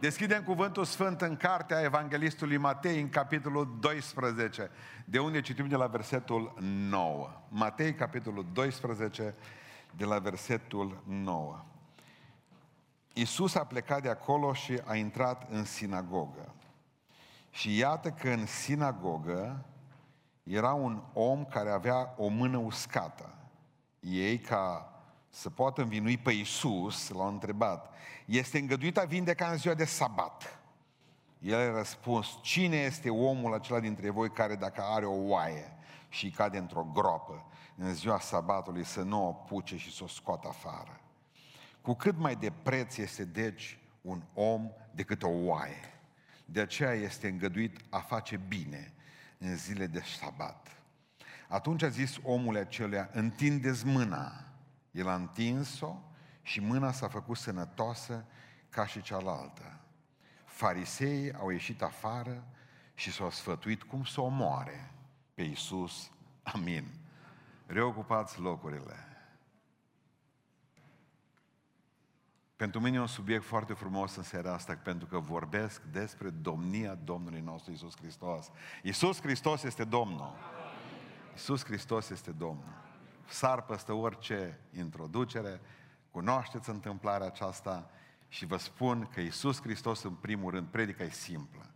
Deschidem cuvântul sfânt în cartea Evanghelistului Matei, în capitolul 12, de unde citim de la versetul 9. Matei, capitolul 12, de la versetul 9. Iisus a plecat de acolo și a intrat în sinagogă. Și iată că în sinagogă era un om care avea o mână uscată. Ei, ca să poată învinui pe Iisus, l-au întrebat, este îngăduit a vindeca în ziua de sabat? El a răspuns, cine este omul acela dintre voi care dacă are o oaie și cade într-o groapă în ziua sabatului să nu o puce și să o scoată afară? Cu cât mai de preț este deci un om decât o oaie. De aceea este îngăduit a face bine în zile de sabat. Atunci a zis omul acelea, întindeți mâna. El a întins-o și mâna s-a făcut sănătoasă ca și cealaltă. Fariseii au ieșit afară și s-au sfătuit cum să omoare pe Iisus. Amin. Reocupați locurile. Pentru mine e un subiect foarte frumos în seara asta, pentru că vorbesc despre domnia Domnului nostru Isus Hristos. Isus Hristos este Domnul. Isus Hristos este Domnul. Sar peste orice introducere, cunoașteți întâmplarea aceasta și vă spun că Isus Hristos, în primul rând, predica e simplă.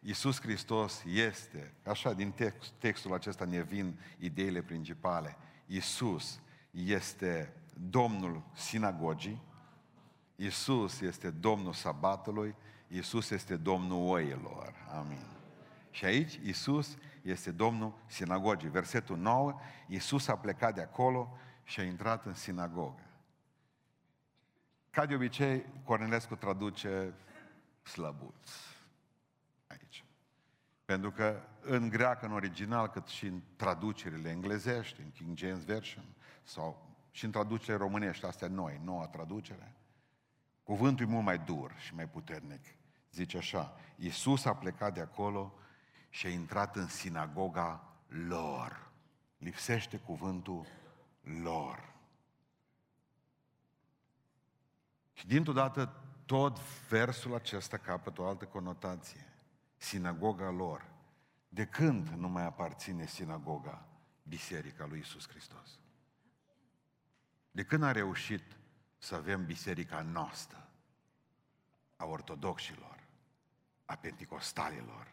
Isus Hristos este, așa din text, textul acesta ne vin ideile principale. Isus este Domnul sinagogii, Isus este Domnul sabatului, Isus este Domnul oilor. Amin. Și aici Isus este Domnul sinagogii. Versetul 9, Isus a plecat de acolo și a intrat în sinagogă. Ca de obicei, Cornelescu traduce slăbuț aici. Pentru că în greacă, în original, cât și în traducerile englezești, în King James Version, sau și în traducerile românești, astea noi, noua traducere, Cuvântul e mult mai dur și mai puternic. Zice așa, Iisus a plecat de acolo și a intrat în sinagoga lor. Lipsește cuvântul lor. Și dintr-o dată tot versul acesta capătă o altă conotație. Sinagoga lor. De când nu mai aparține sinagoga Biserica lui Isus Hristos? De când a reușit să avem biserica noastră, a ortodoxilor, a penticostalilor,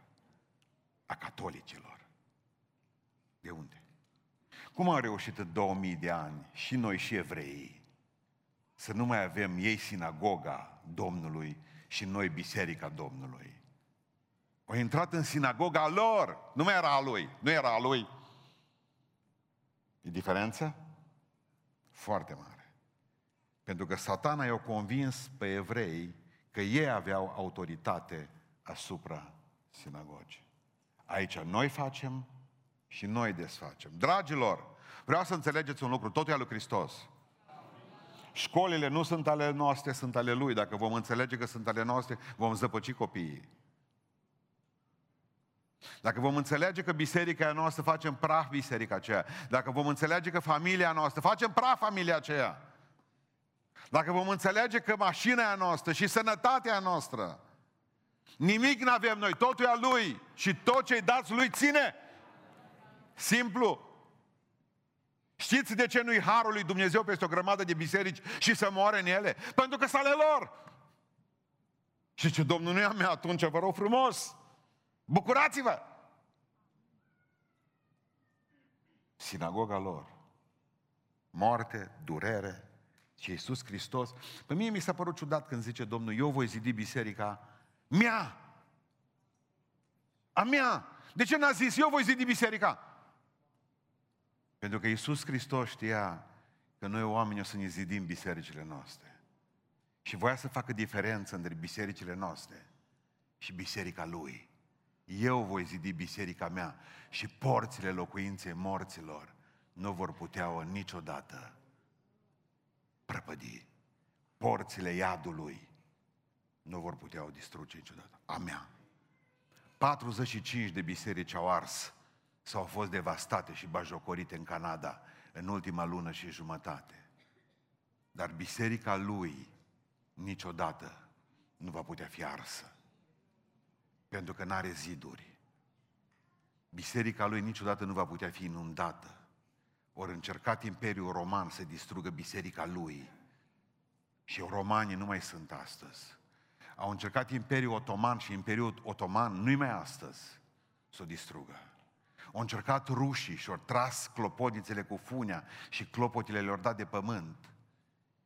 a catolicilor. De unde? Cum au reușit în 2000 de ani și noi și evreii să nu mai avem ei sinagoga Domnului și noi biserica Domnului? Au intrat în sinagoga lor, nu mai era a lui, nu era a lui. E diferență? Foarte mare. Pentru că satana i-a convins pe evrei că ei aveau autoritate asupra sinagogii. Aici noi facem și noi desfacem. Dragilor, vreau să înțelegeți un lucru, totul e al lui Hristos. Școlile nu sunt ale noastre, sunt ale Lui. Dacă vom înțelege că sunt ale noastre, vom zăpăci copiii. Dacă vom înțelege că biserica noastră facem praf biserica aceea, dacă vom înțelege că familia noastră facem praf familia aceea, dacă vom înțelege că mașina noastră și sănătatea noastră, nimic nu avem noi, totul e al Lui și tot ce-i dați Lui ține. Simplu. Știți de ce nu-i harul lui Dumnezeu peste o grămadă de biserici și să moare în ele? Pentru că sunt ale lor. Și ce Domnul nu e a mea, atunci vă rog frumos, bucurați-vă! Sinagoga lor. Moarte, durere, și Iisus Hristos, pe mine mi s-a părut ciudat când zice Domnul, eu voi zidi biserica mea. A mea. De ce n-a zis, eu voi zidi biserica? Pentru că Iisus Hristos știa că noi oameni o să ne zidim bisericile noastre. Și voia să facă diferență între bisericile noastre și biserica Lui. Eu voi zidi biserica mea și porțile locuinței morților nu vor putea-o niciodată prăpădi. Porțile iadului nu vor putea o distruge niciodată. A mea. 45 de biserici au ars sau au fost devastate și bajocorite în Canada în ultima lună și jumătate. Dar biserica lui niciodată nu va putea fi arsă. Pentru că nu are ziduri. Biserica lui niciodată nu va putea fi inundată. Ori încercat Imperiul Roman să distrugă biserica lui. Și romanii nu mai sunt astăzi. Au încercat Imperiul Otoman și Imperiul Otoman nu-i mai astăzi să o distrugă. Au încercat rușii și au tras clopotnițele cu funea și clopotile le-au dat de pământ.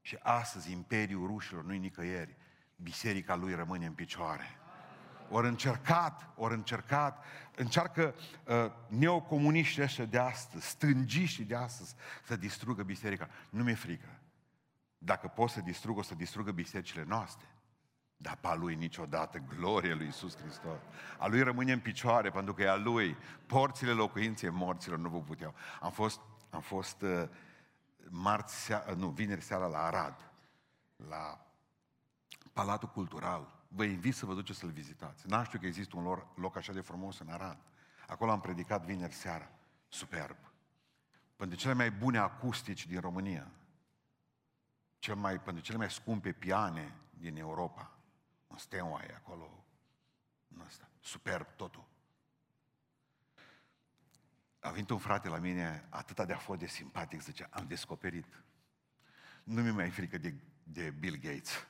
Și astăzi Imperiul rușilor nu-i nicăieri. Biserica lui rămâne în picioare. Ori încercat, ori încercat, încearcă uh, neocomuniștii ăștia de astăzi, stângiștii de astăzi, să distrugă biserica. Nu mi-e frică. Dacă pot să distrugă, o să distrugă bisericile noastre. Dar pe a lui niciodată, gloria lui Isus Hristos. A lui rămâne în picioare, pentru că e a lui. Porțile locuinței morților nu vă puteau. Am fost, am fost uh, marți seara, nu, vineri seara la Arad, la Palatul Cultural. Vă invit să vă duceți să-l vizitați. N-am știu că există un loc așa de frumos în Arad. Acolo am predicat vineri seara. Superb. Pentru cele mai bune acustici din România. Cel mai, pentru cele mai scumpe piane din Europa. Un Steinway acolo. În asta. Superb totul. A venit un frate la mine, atât de a fost de simpatic, zice, am descoperit. Nu mi mai frică de, de Bill Gates.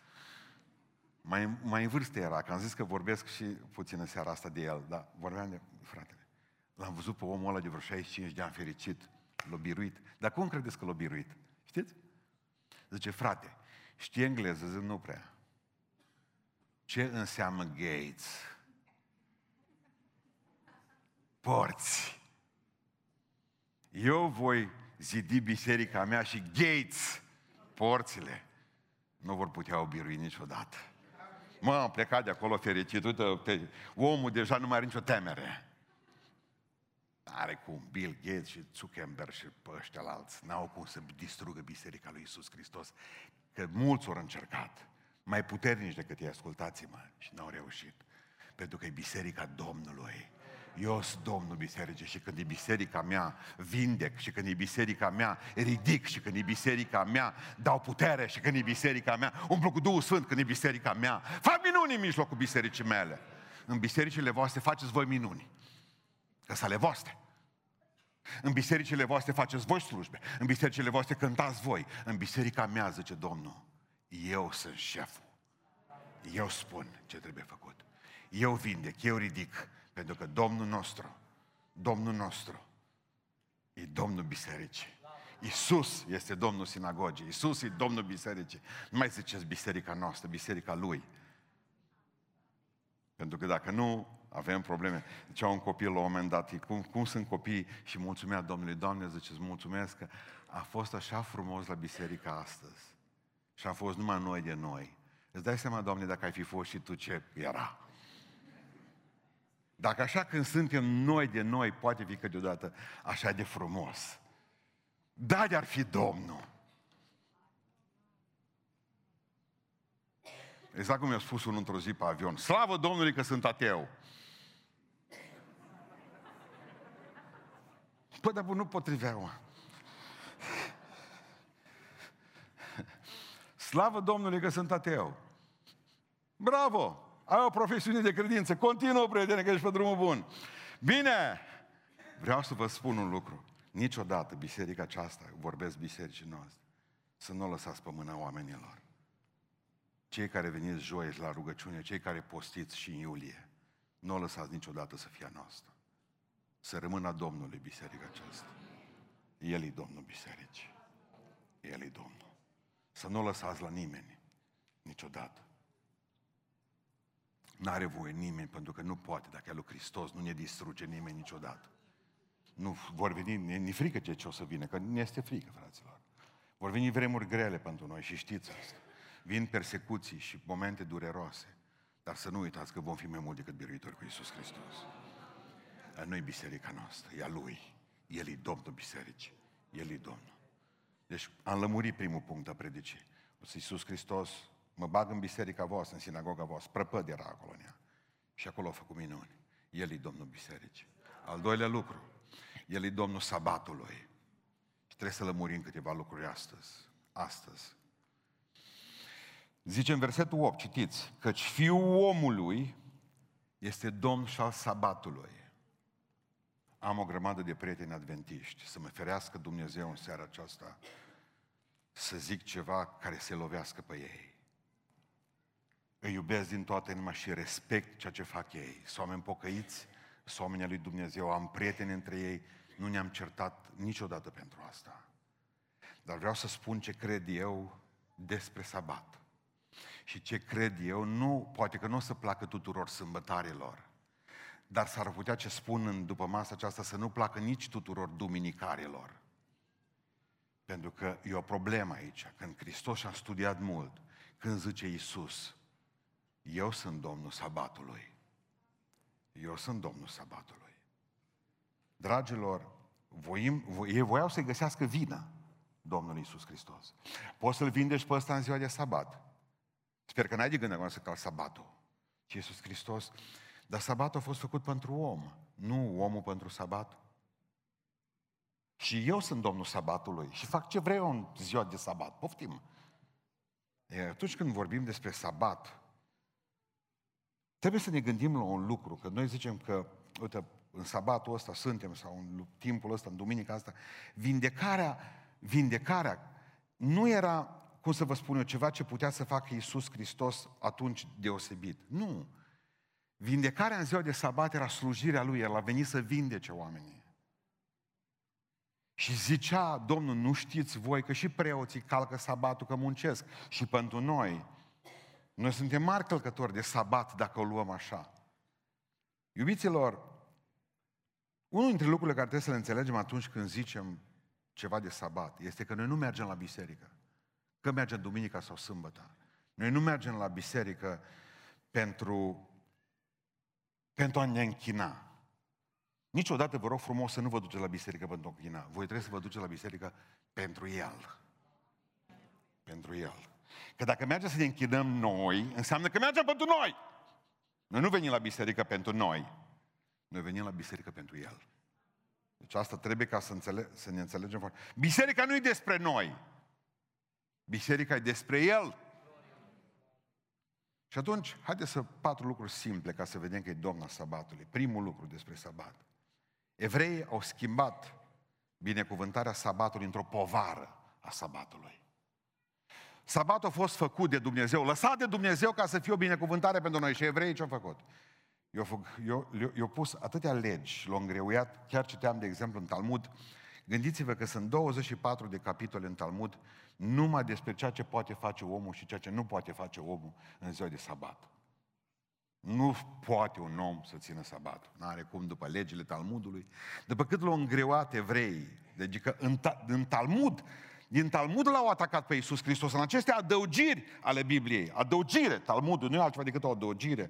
Mai, mai în vârstă era, că am zis că vorbesc și puțin în seara asta de el, dar vorbeam de fratele. L-am văzut pe omul ăla de vreo 65 de ani fericit, l-a biruit. Dar cum credeți că l-a biruit? Știți? Zice, frate, știi engleză? Zic, nu prea. Ce înseamnă gates? Porți. Eu voi zidi biserica mea și gates, porțile, nu vor putea o birui niciodată. Mă, am plecat de acolo fericit, uite, omul deja nu mai are nicio temere. Are cum Bill Gates și Zuckerberg și pe ăștia alți. N-au cum să distrugă Biserica lui Isus Hristos. Că mulți au încercat. Mai puternici decât ei, ascultați-mă, și n-au reușit. Pentru că e Biserica Domnului. Eu sunt Domnul Bisericii și când e biserica mea, vindec și când e biserica mea, ridic și când e biserica mea, dau putere și când e biserica mea, umplu cu Duhul Sfânt când e biserica mea. Fac minuni în mijlocul bisericii mele. În bisericile voastre faceți voi minuni. Că să ale voastre. În bisericile voastre faceți voi slujbe. În bisericile voastre cântați voi. În biserica mea, zice Domnul, eu sunt șeful. Eu spun ce trebuie făcut. Eu vindec, eu ridic. Pentru că Domnul nostru, Domnul nostru, e Domnul Bisericii. Isus este Domnul sinagogii. Isus e Domnul bisericii. Nu mai ziceți biserica noastră, biserica Lui. Pentru că dacă nu, avem probleme. Zicea un copil la un moment dat, cum, cum sunt copii și mulțumea Domnului, Doamne, ziceți, mulțumesc că a fost așa frumos la biserica astăzi. Și a fost numai noi de noi. Îți dai seama, Doamne, dacă ai fi fost și tu ce era. Dacă așa când suntem noi de noi, poate fi câteodată așa de frumos. Da, de-ar fi Domnul. Exact cum mi-a spus unul într-o zi pe avion. Slavă Domnului că sunt ateu. Păi, dar nu potriveau. Slavă Domnului că sunt ateu. Bravo! ai o profesiune de credință, continuă, prietene, că ești pe drumul bun. Bine! Vreau să vă spun un lucru. Niciodată biserica aceasta, vorbesc bisericii noastre, să nu o lăsați pe mâna oamenilor. Cei care veniți joi la rugăciune, cei care postiți și în iulie, nu o lăsați niciodată să fie a noastră. Să rămână a Domnului biserica aceasta. El e Domnul bisericii. El e Domnul. Să nu o lăsați la nimeni. Niciodată. N-are voie nimeni, pentru că nu poate, dacă e lui Hristos, nu ne distruge nimeni niciodată. Nu vor veni, ne, ne frică ce, ce o să vină, că ne este frică, fraților. Vor veni vremuri grele pentru noi și știți asta. Vin persecuții și momente dureroase. Dar să nu uitați că vom fi mai mult decât biruitori cu Isus Hristos. Nu-i biserica noastră, e a Lui. El e Domnul bisericii. El e Domnul. Deci am lămurit primul punct a predicii. Iisus Hristos Mă bag în biserica voastră, în sinagoga voastră. Prăpăd era acolo în ea. Și acolo a făcut minuni. El e Domnul bisericii. Al doilea lucru. El e Domnul sabatului. Și trebuie să lămurim câteva lucruri astăzi. Astăzi. Zice în versetul 8, citiți, căci fiul omului este domn și al sabatului. Am o grămadă de prieteni adventiști, să mă ferească Dumnezeu în seara aceasta să zic ceva care se lovească pe ei. Îi iubesc din toată inima și respect ceea ce fac ei. Sunt oameni pocăiți, sunt oamenii lui Dumnezeu, am prieteni între ei, nu ne-am certat niciodată pentru asta. Dar vreau să spun ce cred eu despre sabat. Și ce cred eu, nu, poate că nu o să placă tuturor sâmbătarilor, dar s-ar putea ce spun în după masa aceasta să nu placă nici tuturor duminicarilor. Pentru că e o problemă aici. Când Hristos a studiat mult, când zice Iisus, eu sunt Domnul Sabatului. Eu sunt Domnul Sabatului. Dragilor, voim, vo, ei voiau să-i găsească vină Domnul Iisus Hristos. Poți să-L vindești pe ăsta în ziua de sabat. Sper că n-ai de gând acum să cal sabatul. Ci Iisus Hristos. Dar sabatul a fost făcut pentru om, nu omul pentru sabat. Și eu sunt Domnul Sabatului și fac ce vreau în ziua de sabat. Poftim. E, atunci când vorbim despre sabat, trebuie să ne gândim la un lucru, că noi zicem că, uite, în sabatul ăsta suntem, sau în timpul ăsta, în duminica asta, vindecarea, vindecarea nu era, cum să vă spun eu, ceva ce putea să facă Iisus Hristos atunci deosebit. Nu. Vindecarea în ziua de sabat era slujirea Lui, El a venit să vindece oamenii. Și zicea Domnul, nu știți voi că și preoții calcă sabatul că muncesc. Și pentru noi, noi suntem mari călcători de sabat dacă o luăm așa. Iubiților, unul dintre lucrurile care trebuie să le înțelegem atunci când zicem ceva de sabat este că noi nu mergem la biserică. Că mergem duminica sau sâmbătă. Noi nu mergem la biserică pentru, pentru a ne închina. Niciodată vă rog frumos să nu vă duceți la biserică pentru ochina. Voi trebuie să vă duceți la biserică pentru El. Pentru El. Că dacă mergem să ne închinăm noi, înseamnă că mergem pentru noi. Noi nu venim la biserică pentru noi. Noi venim la biserică pentru El. Deci asta trebuie ca să, înțele- să ne înțelegem foarte. Biserica nu e despre noi. Biserica e despre El. Și atunci, haideți să patru lucruri simple ca să vedem că e Domnul Sabatului. Primul lucru despre Sabat. Evreii au schimbat binecuvântarea sabatului într-o povară a sabatului. Sabatul a fost făcut de Dumnezeu, lăsat de Dumnezeu ca să fie o binecuvântare pentru noi. Și evreii ce-au făcut? Eu, eu, eu, eu pus atâtea legi, l-au îngreuiat, chiar citeam, de exemplu, în Talmud, Gândiți-vă că sunt 24 de capitole în Talmud numai despre ceea ce poate face omul și ceea ce nu poate face omul în ziua de sabat. Nu poate un om să țină sabatul. Nu are cum după legile Talmudului. După cât l-au îngreuat evrei, deci că în, ta, în Talmud, din Talmud l-au atacat pe Iisus Hristos, în aceste adăugiri ale Bibliei. Adăugire, Talmudul nu e altceva decât o adăugire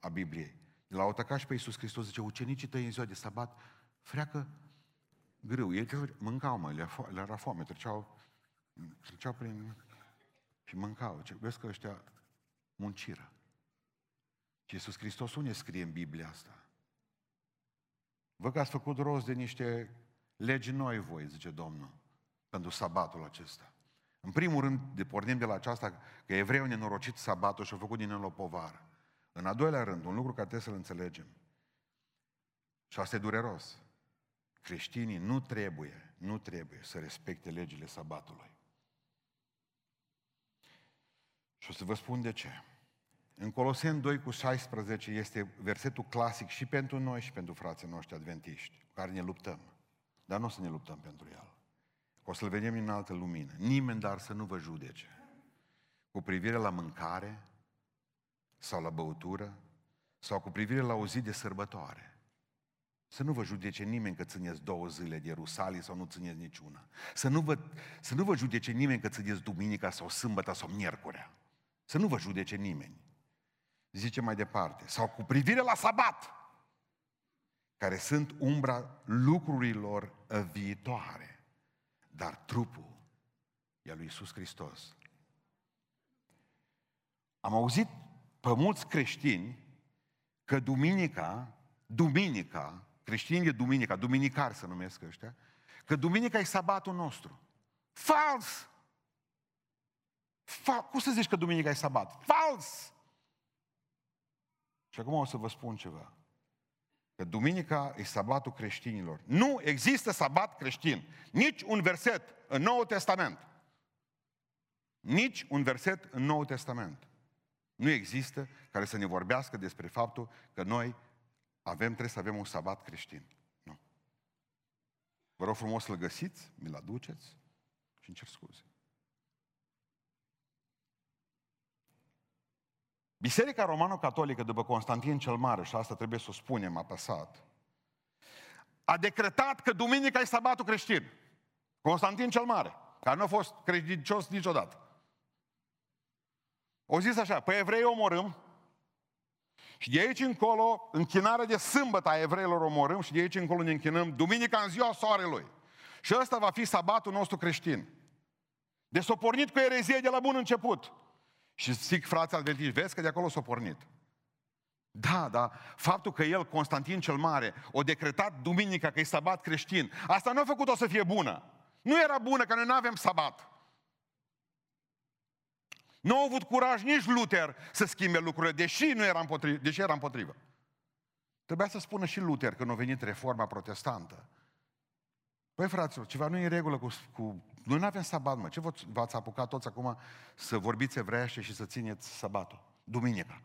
a Bibliei. L-au atacat și pe Iisus Hristos, zice, ucenicii tăi în ziua de sabat, freacă grâu. Ei mâncau, mă, le, le era foame, treceau, treceau prin... și mâncau. Ce, vezi că ăștia munciră. Și Iisus Hristos unde scrie în Biblia asta? Vă că ați făcut rost de niște legi noi voi, zice Domnul, pentru sabatul acesta. În primul rând, de pornim de la aceasta, că evreii au nenorocit sabatul și au făcut din el o povară. În a doilea rând, un lucru care trebuie să-l înțelegem. Și asta e dureros. Creștinii nu trebuie, nu trebuie să respecte legile sabatului. Și o să vă spun de ce. În Coloseni 2 cu 16 este versetul clasic și pentru noi și pentru frații noștri adventiști, cu care ne luptăm. Dar nu o să ne luptăm pentru el. O să-l vedem în altă lumină. Nimeni dar să nu vă judece. Cu privire la mâncare, sau la băutură, sau cu privire la o zi de sărbătoare. Să nu vă judece nimeni că țineți două zile de Ierusalim sau nu țineți niciuna. Să nu, vă, să nu vă judece nimeni că țineți duminica sau sâmbătă sau miercurea. Să nu vă judece nimeni. Zice mai departe, sau cu privire la sabat, care sunt umbra lucrurilor viitoare, dar trupul e al lui Iisus Hristos. Am auzit pe mulți creștini că duminica, duminica, creștinii de duminica, duminicari să numesc ăștia, că duminica e sabatul nostru. Fals! Fa- cum să zici că duminica e sabat? Fals! Și acum o să vă spun ceva. Că duminica e sabatul creștinilor. Nu există sabat creștin. Nici un verset în Noul Testament. Nici un verset în Noul Testament. Nu există care să ne vorbească despre faptul că noi avem, trebuie să avem un sabat creștin. Nu. Vă rog frumos să-l găsiți, mi-l aduceți și încerc scuze. Biserica Romano-Catolică, după Constantin cel Mare, și asta trebuie să o spunem apăsat, a decretat că duminica e sabatul creștin. Constantin cel Mare, care nu a fost credincios niciodată. O zis așa, pe evrei omorâm și de aici încolo, închinarea de sâmbătă a evreilor omorâm și de aici încolo ne închinăm duminica în ziua soarelui. Și ăsta va fi sabatul nostru creștin. De s-a pornit cu erezie de la bun început. Și zic frații adventiști, vezi că de acolo s-a pornit. Da, da, faptul că el, Constantin cel Mare, o decretat duminica că e sabat creștin, asta nu a făcut-o să fie bună. Nu era bună că noi nu avem sabat. Nu a avut curaj nici Luther să schimbe lucrurile, deși, nu era împotrivă, deși era împotrivă. Trebuia să spună și Luther când a venit reforma protestantă. Păi, fraților, ceva nu e în regulă cu... cu... Noi nu avem sabat, mă. Ce v-ați apucat toți acum să vorbiți evreiește și să țineți sabatul? Duminica.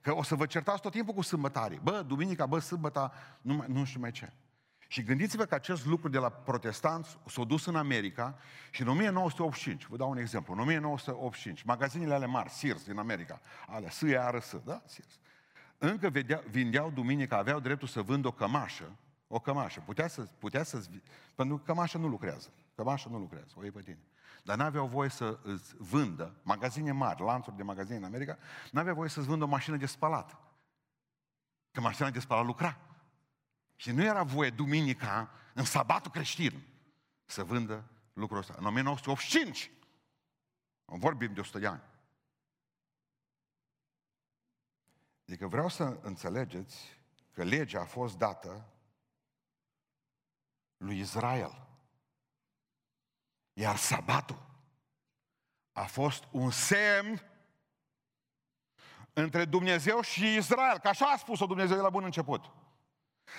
Că o să vă certați tot timpul cu sâmbătarii. Bă, duminica, bă, sâmbăta, nu, mai, nu știu mai ce. Și gândiți-vă că acest lucru de la protestanți s-a dus în America și în 1985, vă dau un exemplu, în 1985, magazinele ale mari, Sears din America, alea, S-I-A-R-S, da? Sears, încă vedea, vindeau duminica, aveau dreptul să vândă o cămașă, o cămașă, putea să, putea să pentru că cămașa nu lucrează, cămașa nu lucrează, o iei pe tine. Dar n-aveau voie să îți vândă, magazine mari, lanțuri de magazine în America, n-aveau voie să-ți vândă o mașină de spălat. Că mașina de spălat lucra. Și nu era voie duminica, în sabatul creștin, să vândă lucrul ăsta. În 1985, vorbim de 100 de ani. Adică vreau să înțelegeți că legea a fost dată lui Israel. Iar sabatul a fost un semn între Dumnezeu și Israel, că așa a spus-o Dumnezeu de la bun început.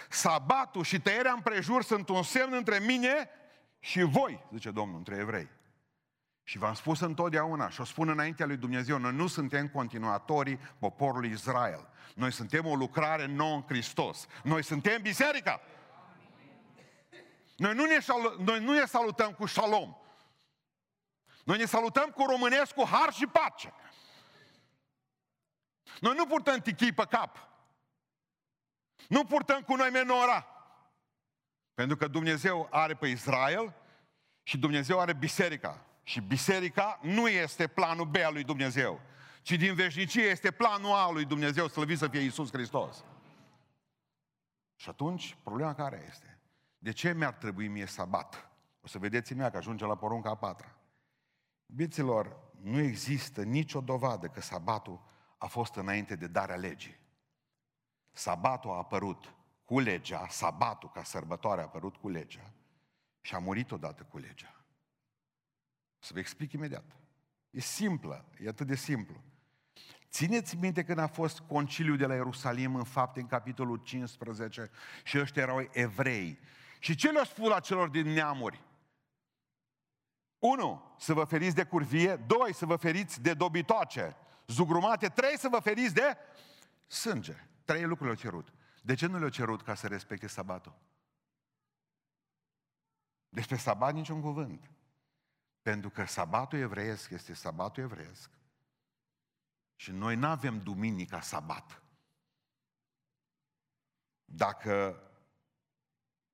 Sabatul și tăierea împrejur sunt un semn între mine și voi, zice Domnul, între evrei. Și v-am spus întotdeauna și o spun înaintea lui Dumnezeu, noi nu suntem continuatorii poporului Israel. Noi suntem o lucrare nouă în Hristos. Noi suntem biserica. Noi nu ne, noi nu ne salutăm cu șalom. Noi ne salutăm cu românesc, cu har și pace. Noi nu purtăm tichii pe cap. Nu purtăm cu noi menora. Pentru că Dumnezeu are pe Israel și Dumnezeu are biserica. Și biserica nu este planul B al lui Dumnezeu, ci din veșnicie este planul A al lui Dumnezeu, slăvit să fie Iisus Hristos. Și atunci, problema care este? De ce mi-ar trebui mie sabat? O să vedeți mea că ajunge la porunca a patra. Biților, nu există nicio dovadă că sabatul a fost înainte de darea legii. Sabatul a apărut cu legea, sabatul ca sărbătoare a apărut cu legea și a murit odată cu legea. Să vă explic imediat. E simplă, e atât de simplu. Țineți minte când a fost conciliul de la Ierusalim în fapte în capitolul 15 și ăștia erau evrei. Și ce le-a spus la celor din neamuri? Unu, să vă feriți de curvie. Doi, să vă feriți de dobitoace zugrumate. Trei, să vă feriți de sânge. Trei lucruri le-au cerut. De ce nu le-au cerut ca să respecte sabatul? Despre sabat niciun cuvânt. Pentru că sabatul evreiesc este sabatul evreiesc. Și noi nu avem duminica sabat. Dacă,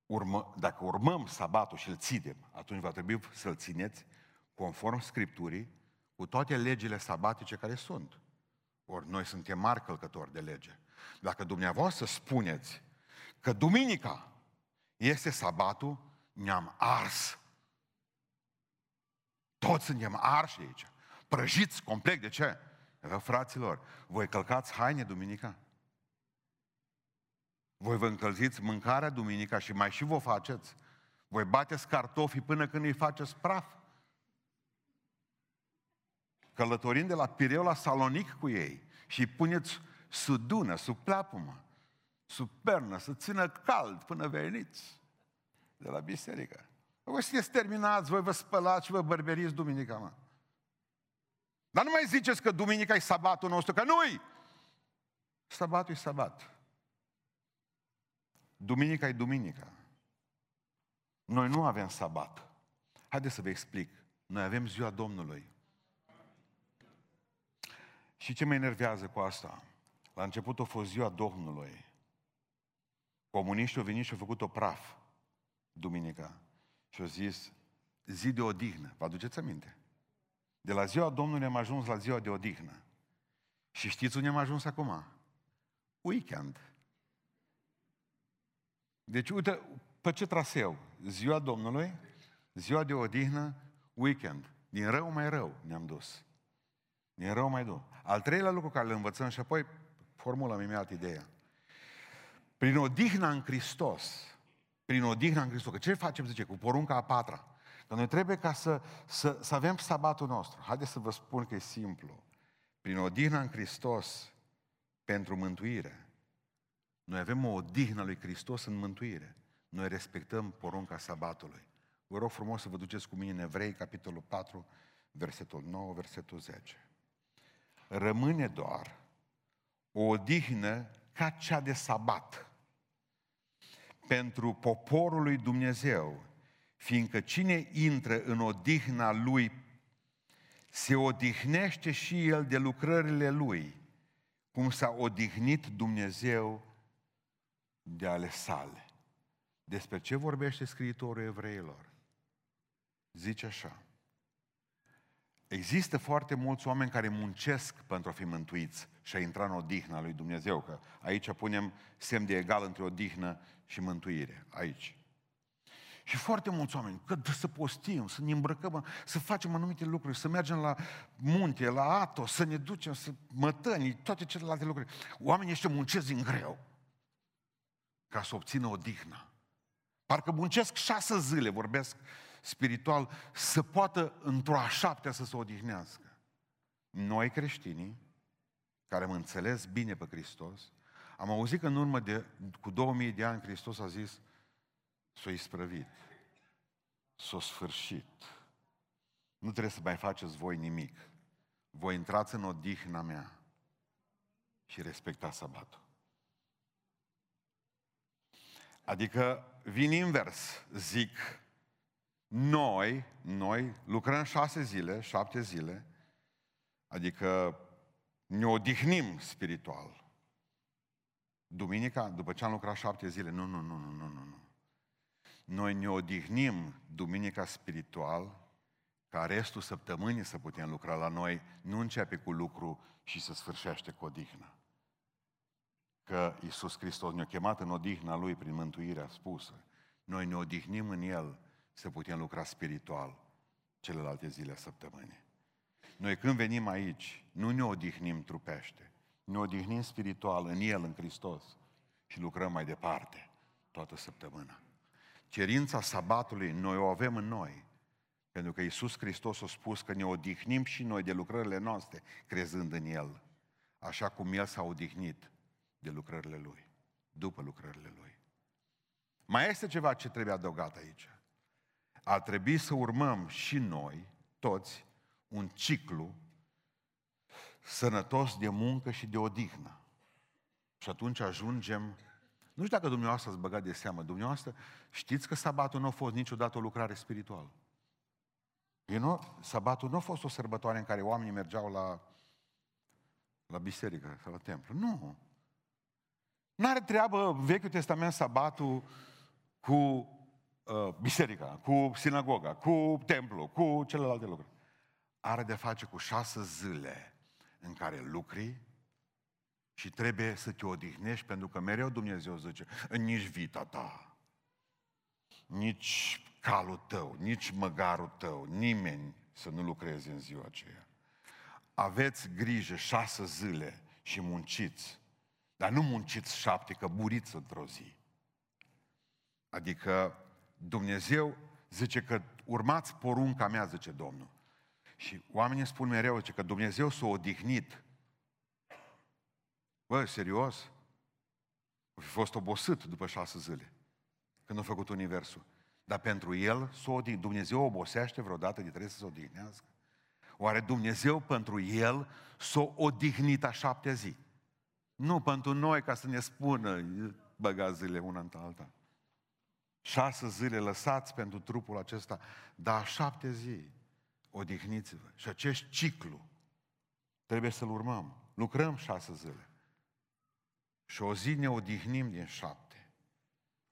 urmă, dacă urmăm sabatul și îl ținem, atunci va trebui să-l țineți conform Scripturii, cu toate legile sabatice care sunt. Ori noi suntem mari călcători de lege. Dacă dumneavoastră spuneți că duminica este sabatul, ne-am ars. Toți suntem arși aici. Prăjiți complet. De ce? Vă, fraților, voi călcați haine duminica? Voi vă încălziți mâncarea duminica și mai și vă faceți. Voi bateți cartofii până când îi faceți praf. călătorind de la Pireu la Salonic cu ei și îi puneți sub dună, sub plapumă, sub pernă, să țină cald până veniți de la biserică. Voi sunteți terminați, voi vă spălați și vă bărberiți duminica, mă. Dar nu mai ziceți că duminica e sabatul nostru, că nu-i! Sabatul e sabat. Duminica e duminica. Noi nu avem sabat. Haideți să vă explic. Noi avem ziua Domnului. Și ce mă enervează cu asta? La început a fost ziua Domnului. Comuniștii au venit și au făcut o praf duminica. Și au zis, zi de odihnă. Vă aduceți aminte? De la ziua Domnului am ajuns la ziua de odihnă. Și știți unde am ajuns acum? Weekend. Deci, uite, pe ce traseu? Ziua Domnului, ziua de odihnă, weekend. Din rău mai rău ne-am dus. Din rău mai rău. Al treilea lucru care îl învățăm și apoi formulăm imediat ideea. Prin odihna în Hristos, prin odihna în Hristos, că ce facem, zice, cu porunca a patra? Că noi trebuie ca să, să, să avem sabatul nostru. Haideți să vă spun că e simplu. Prin odihna în Hristos, pentru mântuire, noi avem o odihnă lui Hristos în mântuire. Noi respectăm porunca sabatului. Vă rog frumos să vă duceți cu mine în Evrei, capitolul 4, versetul 9, versetul 10. Rămâne doar o odihnă ca cea de sabat pentru poporul lui Dumnezeu, fiindcă cine intră în odihna lui se odihnește și el de lucrările lui, cum s-a odihnit Dumnezeu de ale sale. Despre ce vorbește scriitorul evreilor? Zice așa. Există foarte mulți oameni care muncesc pentru a fi mântuiți și a intra în odihna lui Dumnezeu, că aici punem semn de egal între odihnă și mântuire, aici. Și foarte mulți oameni, că să postim, să ne îmbrăcăm, să facem anumite lucruri, să mergem la munte, la ato, să ne ducem, să mătăni, toate celelalte lucruri. Oamenii ăștia muncesc din greu ca să obțină odihna. Parcă muncesc șase zile, vorbesc spiritual, să poată într-o a șaptea să se odihnească. Noi creștinii, care am înțeles bine pe Hristos, am auzit că în urmă de, cu 2000 de ani Hristos a zis s-a isprăvit, s-a sfârșit. Nu trebuie să mai faceți voi nimic. Voi intrați în odihna mea și respectați sabatul. Adică vin invers, zic, noi, noi lucrăm șase zile, șapte zile, adică ne odihnim spiritual. Duminica, după ce am lucrat șapte zile, nu, nu, nu, nu, nu, nu, nu. Noi ne odihnim duminica spiritual, ca restul săptămânii să putem lucra la noi, nu începe cu lucru și să sfârșește cu odihnă. Că Iisus Hristos ne-a chemat în odihna Lui prin mântuirea spusă. Noi ne odihnim în El să putem lucra spiritual celelalte zile a săptămânii. Noi când venim aici, nu ne odihnim trupește, ne odihnim spiritual în El, în Hristos și lucrăm mai departe toată săptămâna. Cerința sabatului noi o avem în noi, pentru că Iisus Hristos a spus că ne odihnim și noi de lucrările noastre, crezând în El, așa cum El s-a odihnit de lucrările Lui, după lucrările Lui. Mai este ceva ce trebuie adăugat aici. A trebui să urmăm și noi, toți, un ciclu sănătos de muncă și de odihnă. Și atunci ajungem... Nu știu dacă dumneavoastră ați băgat de seamă. Dumneavoastră știți că sabatul nu a fost niciodată o lucrare spirituală. You know, sabatul nu a fost o sărbătoare în care oamenii mergeau la, la biserică sau la templu. Nu. N-are treabă Vechiul Testament sabatul cu uh, biserica, cu sinagoga, cu templu, cu celelalte lucruri. Are de face cu șase zile în care lucri și trebuie să te odihnești pentru că mereu Dumnezeu zice, nici vita ta, nici calul tău, nici măgarul tău, nimeni să nu lucreze în ziua aceea. Aveți grijă șase zile și munciți, dar nu munciți șapte, că buriți într-o zi. Adică Dumnezeu zice că urmați porunca mea, zice Domnul. Și oamenii spun mereu zice, că Dumnezeu s-a odihnit. Bă, serios? A fi fost obosit după șase zile, când a făcut Universul. Dar pentru el s-o odihnit. Dumnezeu obosește vreodată de trebuie să se odihnească? Oare Dumnezeu pentru el s-o odihnit a șaptea zi? Nu pentru noi ca să ne spună băga zile una în alta. Șase zile lăsați pentru trupul acesta, dar a șapte zi odihniți-vă. Și acest ciclu trebuie să-l urmăm. Lucrăm șase zile. Și o zi ne odihnim din șapte.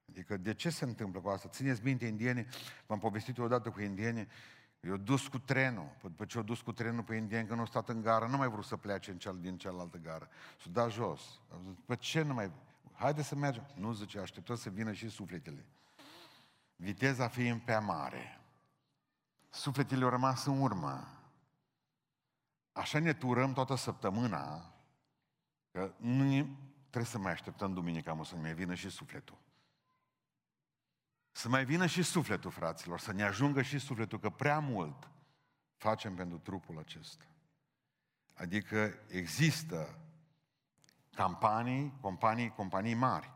Adică de ce se întâmplă cu asta? Țineți minte, indieni, v-am povestit odată cu indieni, eu dus cu trenul, după ce eu dus cu trenul pe indieni, când nu stat în gară, nu mai vrut să plece în cel, din cealaltă gară. S-a dat jos. Am zis, pe ce nu mai... Haide să mergem. Nu, zice, așteptăm să vină și sufletele. Viteza fiind pe mare. Sufletele au rămas în urmă. Așa ne turăm toată săptămâna, că nu trebuie să mai așteptăm duminica, mă, să ne vină și sufletul. Să mai vină și sufletul, fraților, să ne ajungă și sufletul, că prea mult facem pentru trupul acesta. Adică există campanii, companii, companii mari,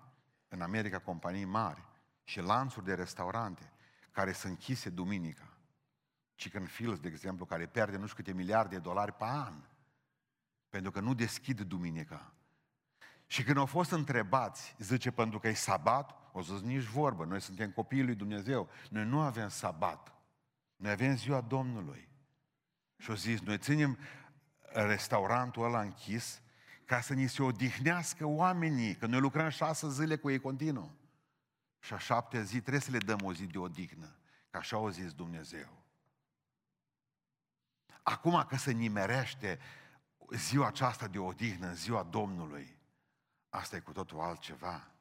în America companii mari și lanțuri de restaurante care sunt închise duminica. Chicken Fields, de exemplu, care pierde nu știu câte miliarde de dolari pe an, pentru că nu deschid duminica. Și când au fost întrebați, zice, pentru că e sabat, o zis nici vorbă, noi suntem copiii lui Dumnezeu, noi nu avem sabat, noi avem ziua Domnului. Și au zis, noi ținem restaurantul ăla închis ca să ni se odihnească oamenii, că noi lucrăm șase zile cu ei continuu. Și a șaptea zi trebuie să le dăm o zi de odihnă, că așa au zis Dumnezeu. Acum că se nimerește ziua aceasta de odihnă, ziua Domnului, asta e cu totul altceva.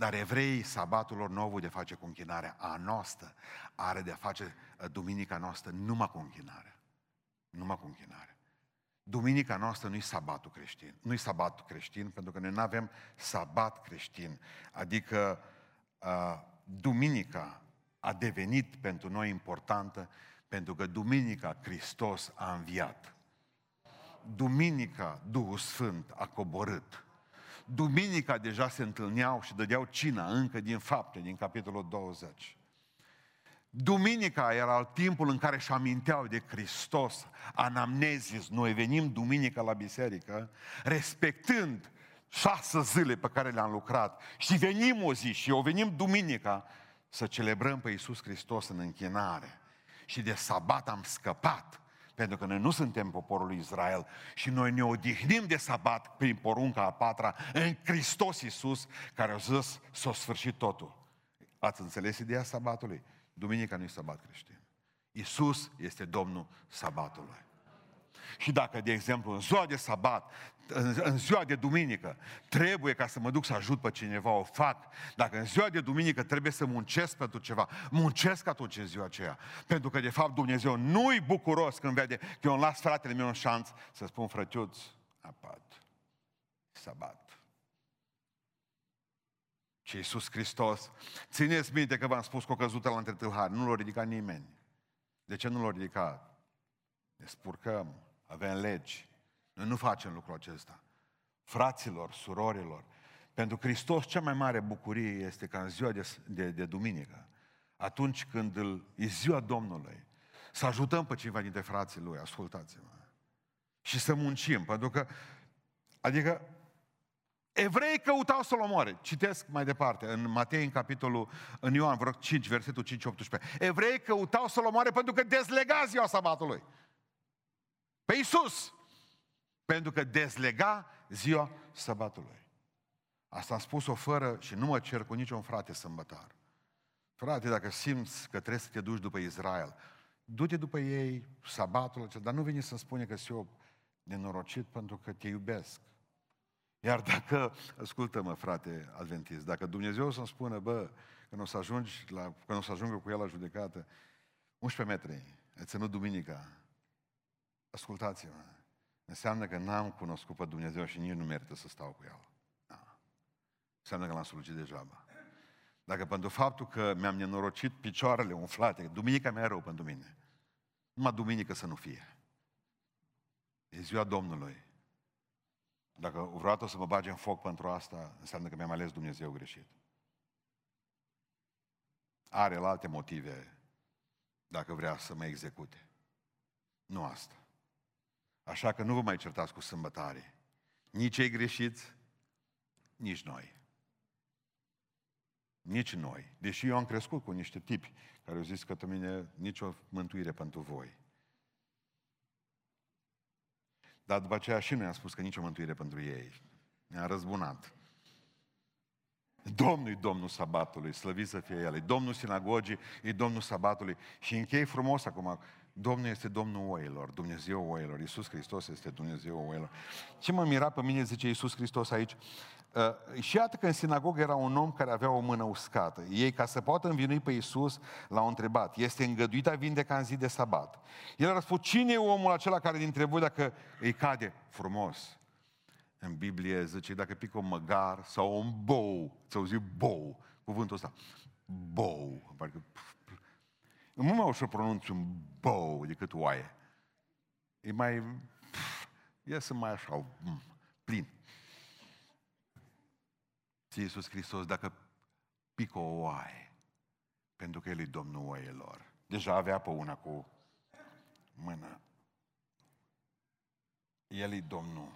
Dar evreii, sabatul lor nou de face cu închinarea. A noastră are de a face uh, duminica noastră numai cu închinarea. Numai cu închinarea. Duminica noastră nu-i sabatul creștin. Nu-i sabatul creștin, pentru că noi nu avem sabat creștin. Adică uh, duminica a devenit pentru noi importantă pentru că duminica Hristos a înviat. Duminica Duhul Sfânt a coborât. Duminica deja se întâlneau și dădeau cina încă din fapte, din capitolul 20. Duminica era timpul în care își aminteau de Hristos, anamnezis. Noi venim duminica la biserică, respectând șase zile pe care le-am lucrat și venim o zi și o venim duminica să celebrăm pe Iisus Hristos în închinare. Și de sabat am scăpat pentru că noi nu suntem poporul lui Israel și noi ne odihnim de sabat prin porunca a patra în Hristos Iisus, care a zis s-a sfârșit totul. Ați înțeles ideea sabatului? Duminica nu e sabat creștin. Iisus este Domnul sabatului. Și dacă, de exemplu, în ziua de sabat, în, în ziua de duminică, trebuie ca să mă duc să ajut pe cineva, o fac. Dacă în ziua de duminică trebuie să muncesc pentru ceva, muncesc atunci în ziua aceea. Pentru că, de fapt, Dumnezeu nu-i bucuros când vede că eu îmi las fratele meu un șanț să spun, frătiuț, apat, sabat. Și Iisus Hristos, țineți minte că v-am spus că o căzută la între tâlhari, nu l-a ridicat nimeni. De ce nu l-a ridicat? Ne spurcăm, avem legi. Noi nu facem lucrul acesta. Fraților, surorilor, pentru Hristos cea mai mare bucurie este ca în ziua de, de, de duminică, atunci când îl, e ziua Domnului, să ajutăm pe cineva dintre frații lui, ascultați-mă, și să muncim, pentru că, adică, evrei căutau să-l omoare. Citesc mai departe, în Matei, în capitolul, în Ioan, vreo 5, versetul 5-18. Evrei căutau să-l omoare pentru că dezlega ziua sabatului. Pe Iisus. Pentru că dezlega ziua săbatului. Asta am spus-o fără și nu mă cer cu niciun frate sămbătar. Frate, dacă simți că trebuie să te duci după Israel, du-te după ei sabatul acesta, dar nu veni să-mi spune că sunt eu nenorocit pentru că te iubesc. Iar dacă, ascultă-mă, frate adventist, dacă Dumnezeu să-mi spună, bă, când o să ajungi la, când o să ajungă cu el la judecată, 11 metri, ai ținut duminica, ascultați-mă, înseamnă că n-am cunoscut pe Dumnezeu și nici nu merită să stau cu El. Da. Înseamnă că l-am slujit degeaba. Dacă pentru faptul că mi-am nenorocit picioarele umflate, duminica mea e rău pentru mine. Numai duminică să nu fie. E ziua Domnului. Dacă vreodată să mă bage în foc pentru asta, înseamnă că mi-am ales Dumnezeu greșit. Are alte motive dacă vrea să mă execute. Nu asta. Așa că nu vă mai certați cu sâmbătare. Nici ei greșiți, nici noi. Nici noi. Deși eu am crescut cu niște tipi care au zis că pe mine nicio mântuire pentru voi. Dar după aceea și noi am spus că nicio mântuire pentru ei. Ne-a răzbunat. Domnul e Domnul sabatului, slăvit să fie El, e Domnul sinagogii, e Domnul sabatului. Și închei frumos acum, Domnul este Domnul oilor, Dumnezeu oilor, Iisus Hristos este Dumnezeu oilor. Ce mă mira pe mine, zice Iisus Hristos aici, uh, și iată că în sinagogă era un om care avea o mână uscată. Ei, ca să poată învinui pe Iisus, l-au întrebat, este îngăduit a vindeca în zi de sabat? El a răspuns, cine e omul acela care dintre voi dacă îi cade frumos? În Biblie zice, dacă pică un măgar sau un bou, ți-au zis bou, cuvântul ăsta, bou, parcă nu mult mai ușor pronunț un bou decât oaie. E mai... Iese mai așa, plin. Ție Iisus Hristos, dacă pică o oaie, pentru că El e Domnul oaielor. Deja avea pe una cu mână. El e Domnul,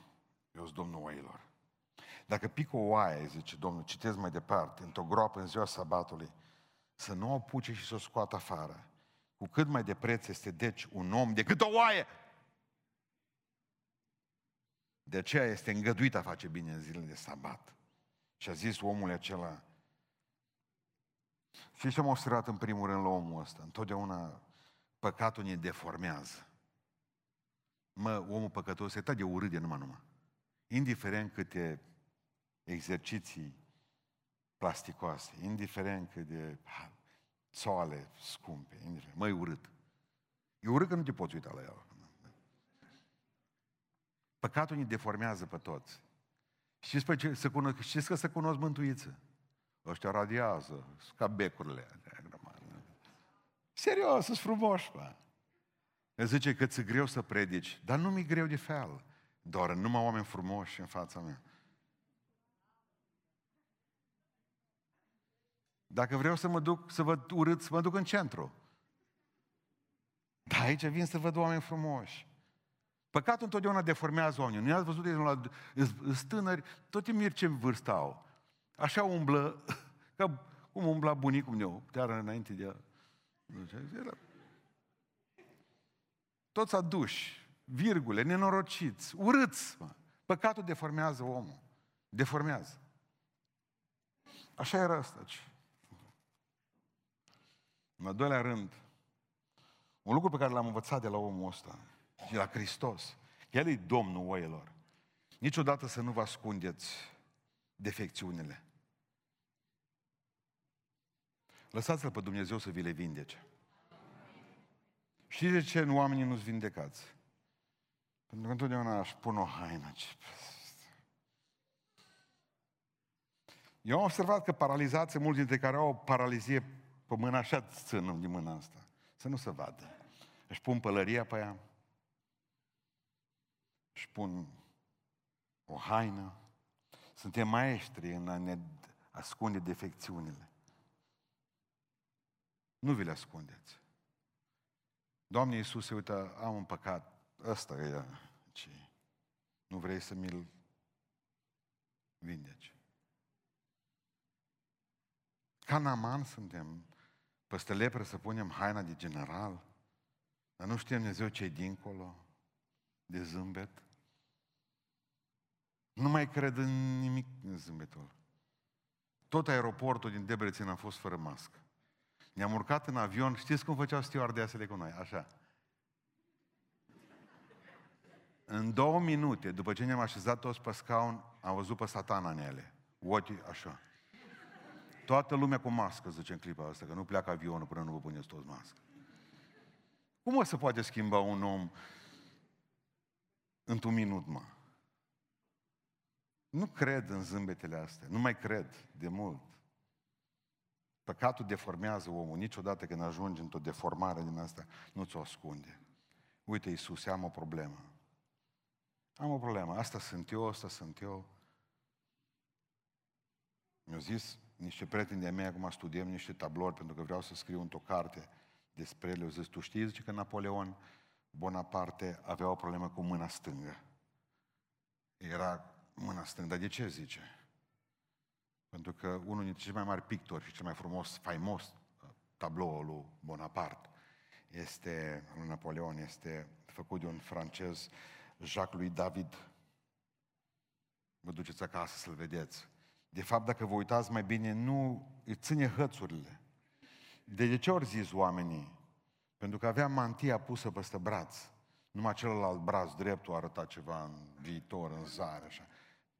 eu sunt Domnul oaielor. Dacă pică o oaie, zice Domnul, citesc mai departe, într-o groapă în ziua sabatului, să nu o puce și să o scoată afară. Cu cât mai de preț este deci un om decât o oaie. De aceea este îngăduit a face bine în zilele de sabat. Și a zis omul acela, și ce am observat în primul rând la omul ăsta? Întotdeauna păcatul ne deformează. Mă, omul păcătos e de urât de numai numai. Indiferent câte exerciții plasticoase, indiferent cât de soale scumpe, indiferent. Măi, urât. E urât că nu te poți uita la el. Păcatul ne deformează pe toți. Știți, pe ce, să cunosc, știți că să cunosc mântuiță? Ăștia radiază, ca becurile. Serios, sunt frumoși, bă. Îți zice că ți-e greu să predici, dar nu mi-e greu de fel. Doar numai oameni frumoși în fața mea. Dacă vreau să mă duc, să văd urât, să mă duc în centru. Dar aici vin să văd oameni frumoși. Păcatul întotdeauna deformează oamenii. Nu ați văzut de la tânări, tot timpul ce vârstă au. Așa umblă, ca cum umbla bunicul meu, chiar înainte de Era... Toți aduși, virgule, nenorociți, urâți. Mă. Păcatul deformează omul. Deformează. Așa era asta. În al doilea rând, un lucru pe care l-am învățat de la omul ăsta și la Hristos, El e Domnul oilor. Niciodată să nu vă ascundeți defecțiunile. Lăsați-L pe Dumnezeu să vi le vindece. Știți de ce oamenii nu-ți vindecați? Pentru că întotdeauna aș pune o haină. Ce... Eu am observat că paralizați, mulți dintre care au o paralizie pe mână așa țin din mâna asta. Să nu se vadă. Își pun pălăria pe ea. Își pun o haină. Suntem maestri în a ne ascunde defecțiunile. Nu vi le ascundeți. Doamne Iisuse, uite, am un păcat. Ăsta e ce nu vrei să mi-l vindeci. Ca Naman suntem. Peste lepră să punem haina de general, dar nu știe Dumnezeu ce dincolo de zâmbet. Nu mai cred în nimic în zâmbetul Tot aeroportul din Debrețin a fost fără mască. Ne-am urcat în avion, știți cum făceau stewardesele cu noi? Așa. În două minute, după ce ne-am așezat toți pe scaun, am văzut pe satana în ele. Ochii așa. Toată lumea cu mască, zice în clipa asta, că nu pleacă avionul până nu vă puneți toți mască. Cum o să poate schimba un om într-un minut, mă? Nu cred în zâmbetele astea, nu mai cred de mult. Păcatul deformează omul. Niciodată când ajungi într-o deformare din asta, nu ți-o ascunde. uite Iisus, am o problemă. Am o problemă, asta sunt eu, asta sunt eu. Mi-au zis niște prieteni de mei, acum studiem niște tablouri, pentru că vreau să scriu într-o carte despre ele. Au zis, tu știi, zice că Napoleon Bonaparte avea o problemă cu mâna stângă. Era mâna stângă. Dar de ce zice? Pentru că unul dintre cei mai mari pictori și cel mai frumos, faimos uh, tablou lui Bonaparte este, lui Napoleon, este făcut de un francez, Jacques-Louis David. Vă duceți acasă să-l vedeți. De fapt, dacă vă uitați mai bine, nu îi ține hățurile. De ce ori zis oamenii? Pentru că avea mantia pusă peste braț. Numai celălalt braț dreptul arăta ceva în viitor, în zare, așa.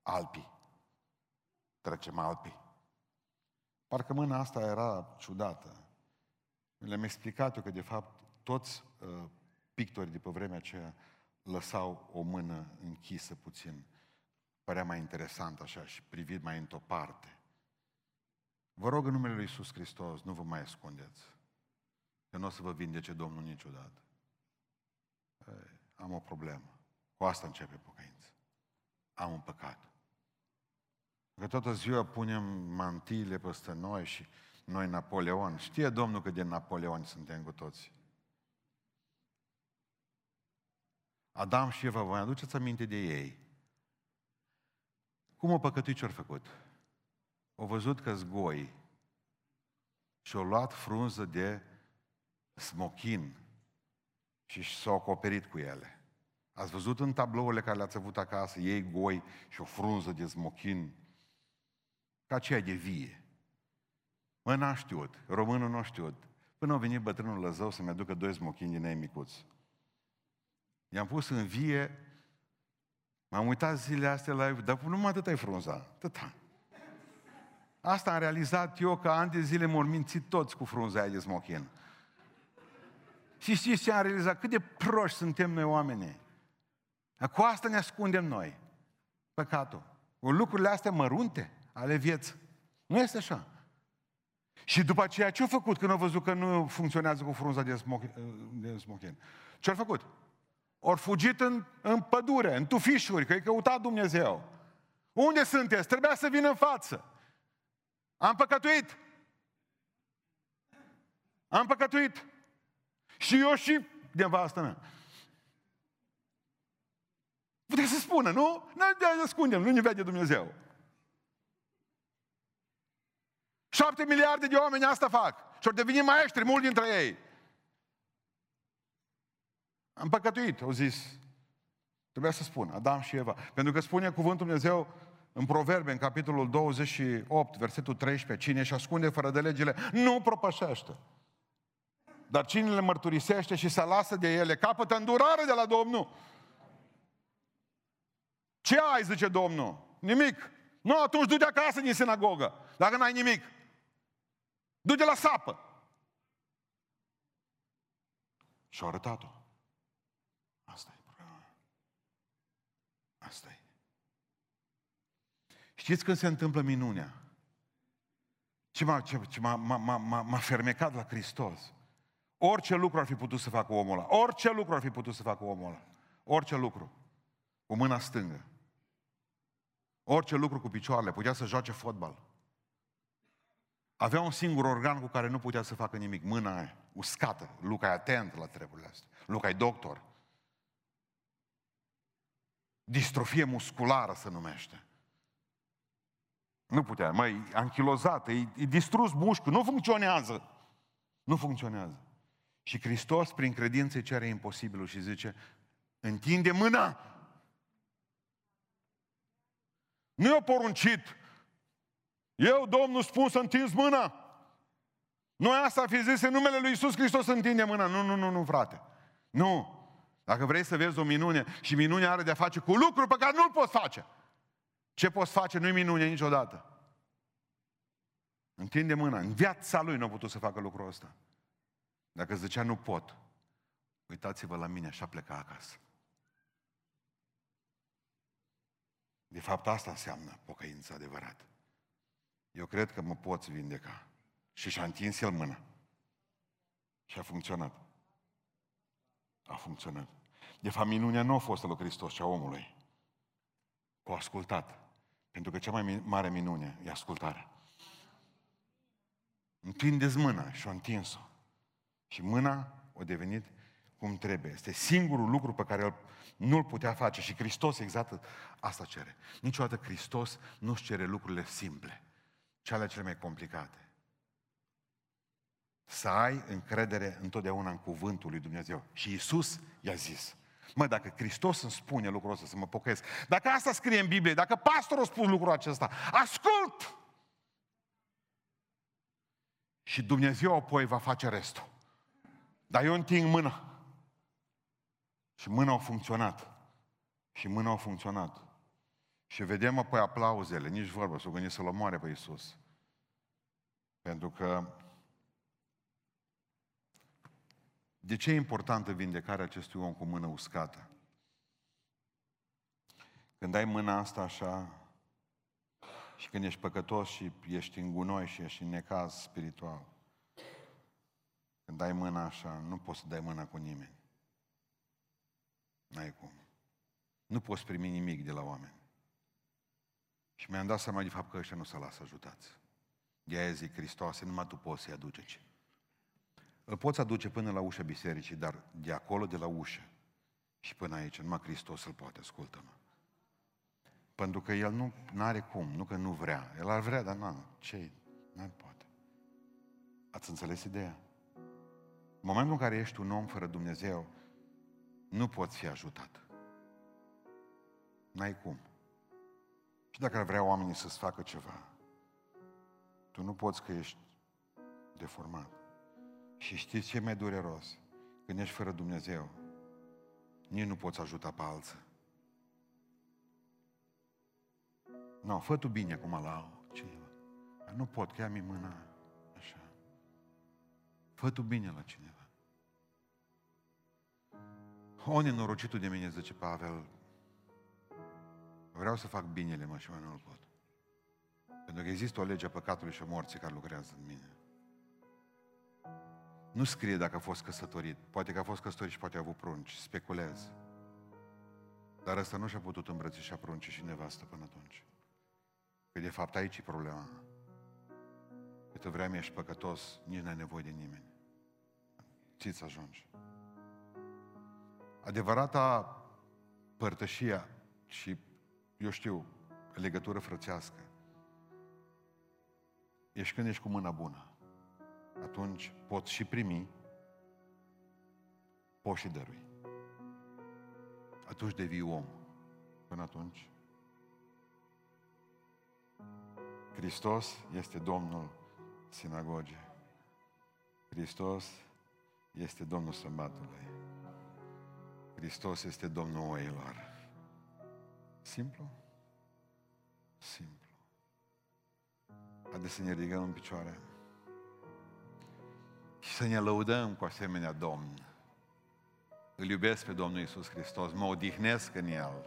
Alpii. Trecem Alpii. Parcă mâna asta era ciudată. Le-am explicat eu că, de fapt, toți uh, pictorii de pe vremea aceea lăsau o mână închisă puțin. Părea mai interesant așa și privit mai într-o parte. Vă rog în numele Lui Iisus Hristos, nu vă mai ascundeți. Că nu o să vă vindece Domnul niciodată. Ei, am o problemă. Cu asta începe pocăință. Am un păcat. Că toată ziua punem mantiile peste noi și noi Napoleon. Știe Domnul că de Napoleon suntem cu toți. Adam și Eva, vă aduceți aminte de ei. Cum o păcătuit ce-au făcut? Au văzut că zgoi și au luat frunză de smochin și s-au acoperit cu ele. Ați văzut în tablourile care le-ați avut acasă, ei goi și o frunză de smochin ca aceea de vie. Mă, n-a știut, românul nu a știut. Până a venit bătrânul Lăzău să-mi aducă doi smochini din ei micuți. I-am pus în vie, m-am uitat zilele astea la dar numai atât ai frunza, atâta. Asta am realizat eu că ani de zile m mințit toți cu frunza aia de smochin. Și știți ce am realizat? Cât de proști suntem noi oamenii. Cu asta ne ascundem noi. Păcatul. Cu lucrurile astea mărunte ale vieții. Nu este așa. Și după aceea ce-a făcut când a văzut că nu funcționează cu frunza de, smochin? De smochin? Ce-a făcut? Ori fugit în, în pădure, în tufișuri, că i căutat Dumnezeu. Unde sunteți? Trebuia să vină în față. Am păcătuit. Am păcătuit. Și eu și nevastă mea. Puteți să spună, nu? Nu ne ascundem, nu ne vede Dumnezeu. Șapte miliarde de oameni asta fac. Și au devenit maestri, mulți dintre ei. Am păcătuit, au zis. Trebuia să spun, Adam și Eva. Pentru că spune cuvântul Dumnezeu în Proverbe, în capitolul 28, versetul 13, cine își ascunde fără de legile, nu propășește. Dar cine le mărturisește și se lasă de ele, capătă îndurare de la Domnul. Ce ai, zice Domnul? Nimic. Nu, atunci du-te acasă din sinagogă, dacă n-ai nimic. Du-te la sapă. Și-a arătat-o. Asta e problema. Asta e. Știți când se întâmplă minunea? Ce m-a, ce, ce m-a, m-a, m-a, m-a fermecat la Hristos? Orice lucru ar fi putut să facă omul ăla. Orice lucru ar fi putut să facă omul ăla. Orice lucru. Cu mâna stângă. Orice lucru cu picioarele. Putea să joace fotbal. Avea un singur organ cu care nu putea să facă nimic. Mâna aia, uscată. Luca e atent la treburile astea. Luca e doctor. Distrofie musculară se numește. Nu putea, mai anchilozată, e, e distrus mușchiul, nu funcționează. Nu funcționează. Și Hristos, prin credință, cere imposibilul și zice, întinde mâna. Nu i-a poruncit. Eu, Domnul, spun să întinzi mâna. Noi asta fi zis în numele lui Isus Hristos să întinde mâna. Nu, nu, nu, nu, frate. Nu. Dacă vrei să vezi o minune și minunea are de-a face cu lucruri pe care nu-l poți face. Ce poți face nu-i minune niciodată. Întinde mâna. În viața lui nu a putut să facă lucrul ăsta. Dacă zicea nu pot, uitați-vă la mine, așa pleca acasă. De fapt, asta înseamnă pocăință adevărat. Eu cred că mă poți vindeca. Și și-a întins el mâna. Și a funcționat. A funcționat. De fapt, minunea nu a fost a lui Hristos, ci a omului. Cu ascultat. Pentru că cea mai mare minune e ascultarea. Întindeți mâna și o întins-o. Și mâna a devenit cum trebuie. Este singurul lucru pe care nu-l putea face și Hristos exact asta cere. Niciodată Hristos nu-și cere lucrurile simple, cele cele mai complicate. Să ai încredere întotdeauna în cuvântul lui Dumnezeu. Și Isus i-a zis, Mă, dacă Hristos îmi spune lucrul ăsta să mă pocăiesc, dacă asta scrie în Biblie, dacă pastorul spune lucrul acesta, ascult! Și Dumnezeu apoi va face restul. Dar eu întind mâna. Și mâna a funcționat. Și mâna a funcționat. Și vedem apoi aplauzele, nici vorbă, s-o gândit să-L omoare pe Iisus. Pentru că de ce e importantă vindecarea acestui om cu mână uscată? Când ai mâna asta așa și când ești păcătos și ești în gunoi și ești în necaz spiritual, când dai mâna așa, nu poți să dai mâna cu nimeni. N-ai cum. Nu poți primi nimic de la oameni. Și mi-am dat seama de fapt că ăștia nu se lasă ajutați. De aia zic, Hristoase, numai tu poți să-i aduce. Îl poți aduce până la ușa bisericii, dar de acolo, de la ușă și până aici, numai Hristos îl poate, ascultă-mă. Pentru că el nu are cum, nu că nu vrea. El ar vrea, dar nu, ce Nu poate. Ați înțeles ideea? În momentul în care ești un om fără Dumnezeu, nu poți fi ajutat. N-ai cum. Și dacă ar vrea oamenii să-ți facă ceva, tu nu poți că ești deformat. Și știți ce e mai dureros? Când ești fără Dumnezeu, nici nu poți ajuta pe alții. Nu, no, fă tu bine acum la cineva. Dar nu pot, că ia mi mâna așa. Fă tu bine la cineva. O, nenorocitul de mine, zice Pavel, vreau să fac binele, mă, și mai nu pot. Pentru că există o lege a păcatului și a morții care lucrează în mine. Nu scrie dacă a fost căsătorit. Poate că a fost căsătorit și poate a avut prunci. Speculez. Dar ăsta nu și-a putut îmbrățișa prunci și nevastă până atunci. Că de fapt aici e problema. Câtă vreme ești păcătos, nici n-ai nevoie de nimeni. Ți-ți ajungi. Adevărata părtășia și, eu știu, legătură frățească, ești când ești cu mâna bună atunci poți și primi, poți și dărui. Atunci devii om. Până atunci, Hristos este Domnul sinagogii. Hristos este Domnul sămbatului. Hristos este Domnul oilor. Simplu? Simplu. Haideți să ne ridicăm în picioare și să ne lăudăm cu asemenea Domn. Îl iubesc pe Domnul Isus Hristos, mă odihnesc în El.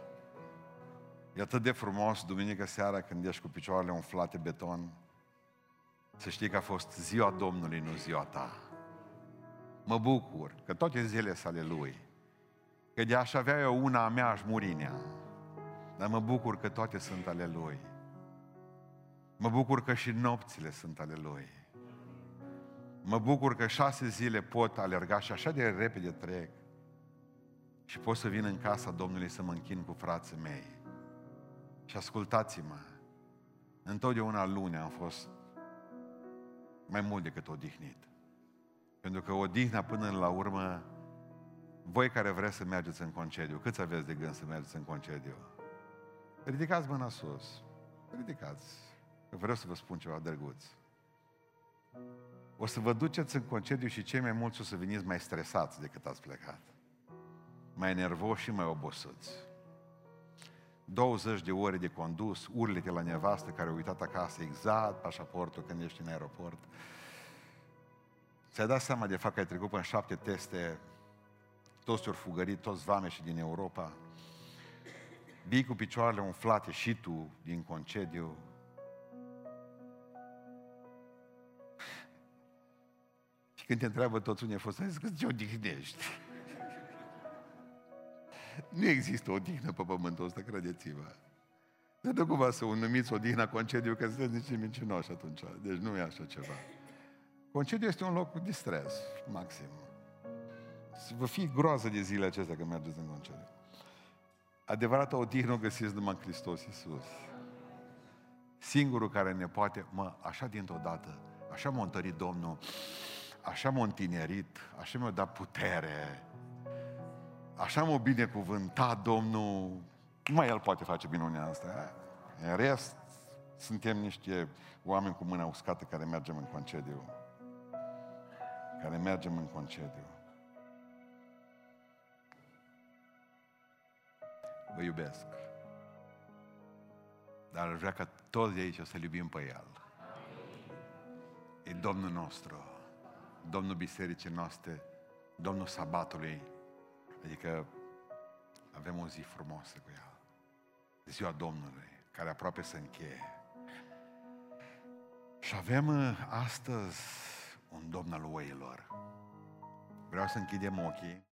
E atât de frumos duminică seara când ești cu picioarele umflate beton, să știi că a fost ziua Domnului, nu ziua ta. Mă bucur că toate zilele sale Lui, că de aș avea eu una a mea, aș muri în ea. Dar mă bucur că toate sunt ale Lui. Mă bucur că și nopțile sunt ale Lui. Mă bucur că șase zile pot alerga și așa de repede trec. Și pot să vin în casa Domnului să mă închin cu frații mei. Și ascultați-mă, întotdeauna luni am fost mai mult decât odihnit. Pentru că odihna până la urmă, voi care vreți să mergeți în concediu, câți aveți de gând să mergeți în concediu? Ridicați mâna sus. Ridicați. Vreau să vă spun ceva drăguț o să vă duceți în concediu și cei mai mulți o să veniți mai stresați decât ați plecat. Mai nervoși și mai obosiți. 20 de ore de condus, urlete la nevastă care a uitat acasă exact pașaportul când ești în aeroport. Ți-ai dat seama de fapt că ai trecut în șapte teste, toți ori fugărit, toți vame și din Europa. Bii cu picioarele umflate și tu din concediu, Când te întreabă toți unde ai fost, ai zis că te odihnești. Nu există odihnă pe pământul ăsta, credeți-vă. Nu de cumva să o numiți odihna concediu, că sunteți niște mincinoși atunci. Deci nu e așa ceva. Concediu este un loc de stres, maxim. Să vă fie groază de zile acestea când mergeți în concediu. Adevărata odihnă o găsiți numai în Hristos Iisus. Singurul care ne poate, mă, așa dintr-o dată, așa m-a întărit Domnul, așa m-a întinerit, așa mi-a dat putere, așa m-a binecuvântat Domnul, numai El poate face minunea asta. În rest, suntem niște oameni cu mâna uscată care mergem în concediu. Care mergem în concediu. Vă iubesc. Dar aș vrea ca toți de aici să-L iubim pe El. E Domnul nostru, Domnul Bisericii noastre, Domnul Sabatului, adică avem o zi frumoasă cu El. Ziua Domnului, care aproape să încheie. Și avem uh, astăzi un Domn al oilor. Vreau să închidem ochii.